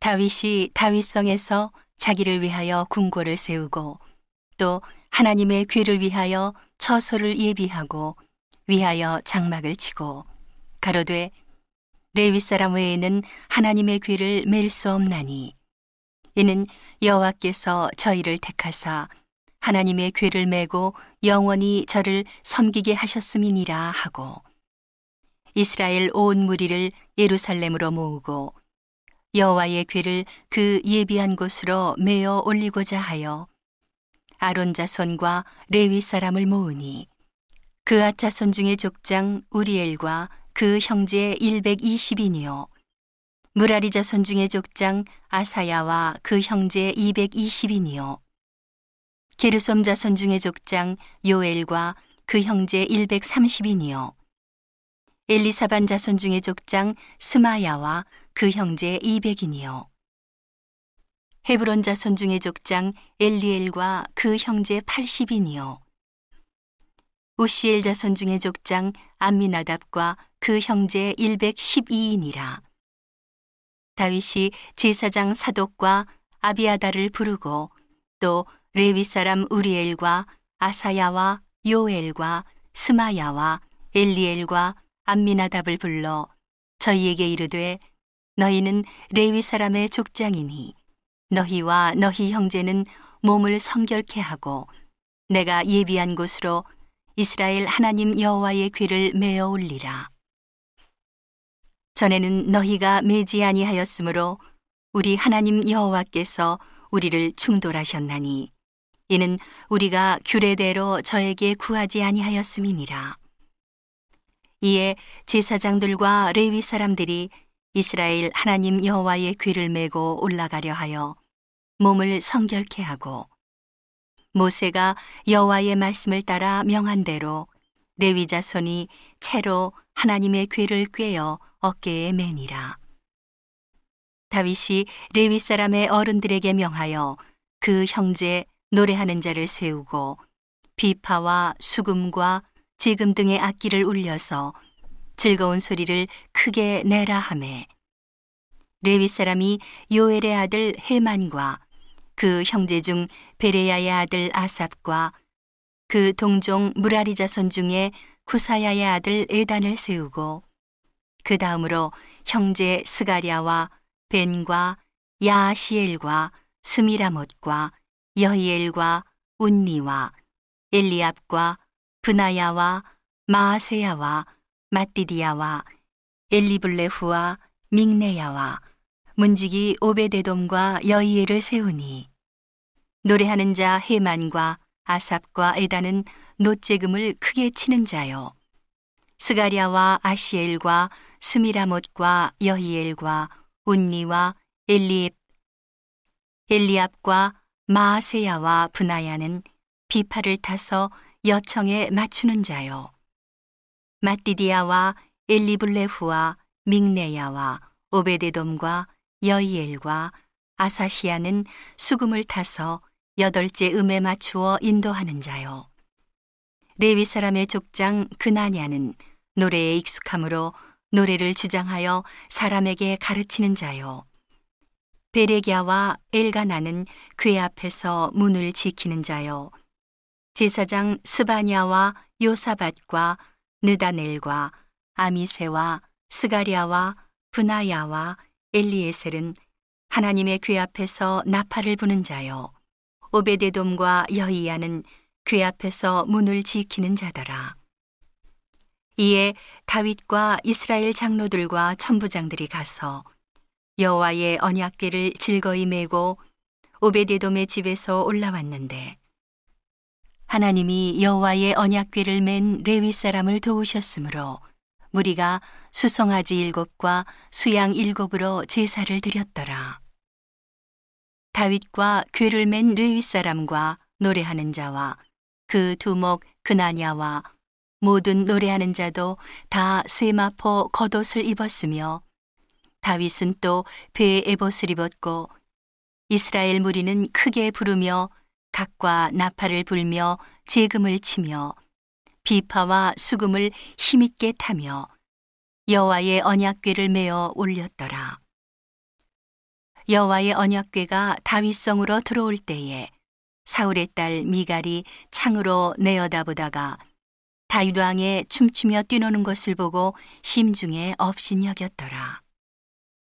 다윗이 다윗성에서 자기를 위하여 궁궐을 세우고 또 하나님의 귀를 위하여 처소를 예비하고 위하여 장막을 치고 가로되 레위 사람 외에는 하나님의 귀를 맬 수 없나니 이는 여호와께서 저희를 택하사 하나님의 귀를 메고 영원히 저를 섬기게 하셨음이니라 하고 이스라엘 온 무리를 예루살렘으로 모으고 여호와의 귀를 그 예비한 곳으로 메어 올리고자 하여 아론 자손과 레위 사람을 모으니 그앗 자손 중의 족장 우리엘과 그 형제 120인이요. 무라리 자손 중의 족장 아사야와 그 형제 220인이요. 게르솜 자손 중의 족장 요엘과 그 형제 130인이요 엘리사반 자손 중의 족장 스마야와 그 형제 200인이요. 헤브론 자손 중의 족장 엘리엘과 그 형제 80인이요. 우시엘 자손 중의 족장 암미나답과 그 형제 112인이라. 다윗이 제사장 사독과 아비아다를 부르고 또 레위 사람 우리엘과 아사야와 요엘과 스마야와 엘리엘과 암미나답을 불러 저희에게 이르되 너희는 레위 사람의 족장이니 너희와 너희 형제는 몸을 성결케 하고 내가 예비한 곳으로 이스라엘 하나님 여호와의 귀를 메어 올리라. 전에는 너희가 매지 아니하였으므로 우리 하나님 여호와께서 우리를 충돌하셨나니 이는 우리가 규례대로 저에게 구하지 아니하였음이니라. 이에 제사장들과 레위 사람들이 이스라엘 하나님 여호와의 귀를 메고 올라가려 하여 몸을 성결케 하고 모세가 여호와의 말씀을 따라 명한 대로 레위 자손이 채로 하나님의 귀를 꿰어 어깨에 매니라. 다윗이 레위 사람의 어른들에게 명하여 그 형제 노래하는 자를 세우고 비파와 수금과 지금 등의 악기를 울려서 즐거운 소리를 크게 내라 하매. 레위 사람이 요엘의 아들 헤만과 그 형제 중 베레야의 아들 아삽과 그 동종 무라리 자손 중에 구사야의 아들 에단을 세우고 그 다음으로 형제 스가랴와 벤과 야시엘과 스미라못과 여히엘과 운니와 엘리압과 브나야와 마아세야와 마띠디야와 엘리블레후와 믹네야와 문지기 오베데돔과 여이엘을 세우니 노래하는 자 헤만과 아삽과 에다는 노재금을 크게 치는 자요. 스가랴와 아시엘과 스미라못과 여히엘과 운니와 엘리압 엘리압과 마아세야와 분하야는 비파를 타서 여청에 맞추는 자요. 마띠디아와 엘리블레후와 믹네야와 오베데돔과 여이엘과 아사시아는 수금을 타서 여덟째 음에 맞추어 인도하는 자요. 레위 사람의 족장 그나냐는 노래에 익숙함으로 노래를 주장하여 사람에게 가르치는 자요. 베레기아와 엘가나는 궤 앞에서 문을 지키는 자요. 제사장 스바냐와 요사밭과 느다넬과 아미세와 스가랴와 분하야와 엘리에셀은 하나님의 궤 앞에서 나팔을 부는 자요. 오베데돔과 여이야는 궤 앞에서 문을 지키는 자더라. 이에 다윗과 이스라엘 장로들과 천부장들이 가서 여호와의 언약궤를 즐거이 메고 오베데돔의 집에서 올라왔는데 하나님이 여호와의 언약궤를 맨 레위 사람을 도우셨으므로 무리가 수송아지 일곱과 수양 일곱으로 제사를 드렸더라. 다윗과 궤를 맨 레위 사람과 노래하는 자와 그 두목 그나냐와 모든 노래하는 자도 다 세마포 겉옷을 입었으며 다윗은 또 배에 에봇을 입었고 이스라엘 무리는 크게 부르며 각과 나팔을 불며 재금을 치며 비파와 수금을 힘있게 타며 여호와의 언약궤를 메어 올렸더라. 여호와의 언약궤가 다윗성으로 들어올 때에 사울의 딸 미갈이 창으로 내어다보다가 다윗 왕의 춤추며 뛰노는 것을 보고 심중에 업신여겼더라.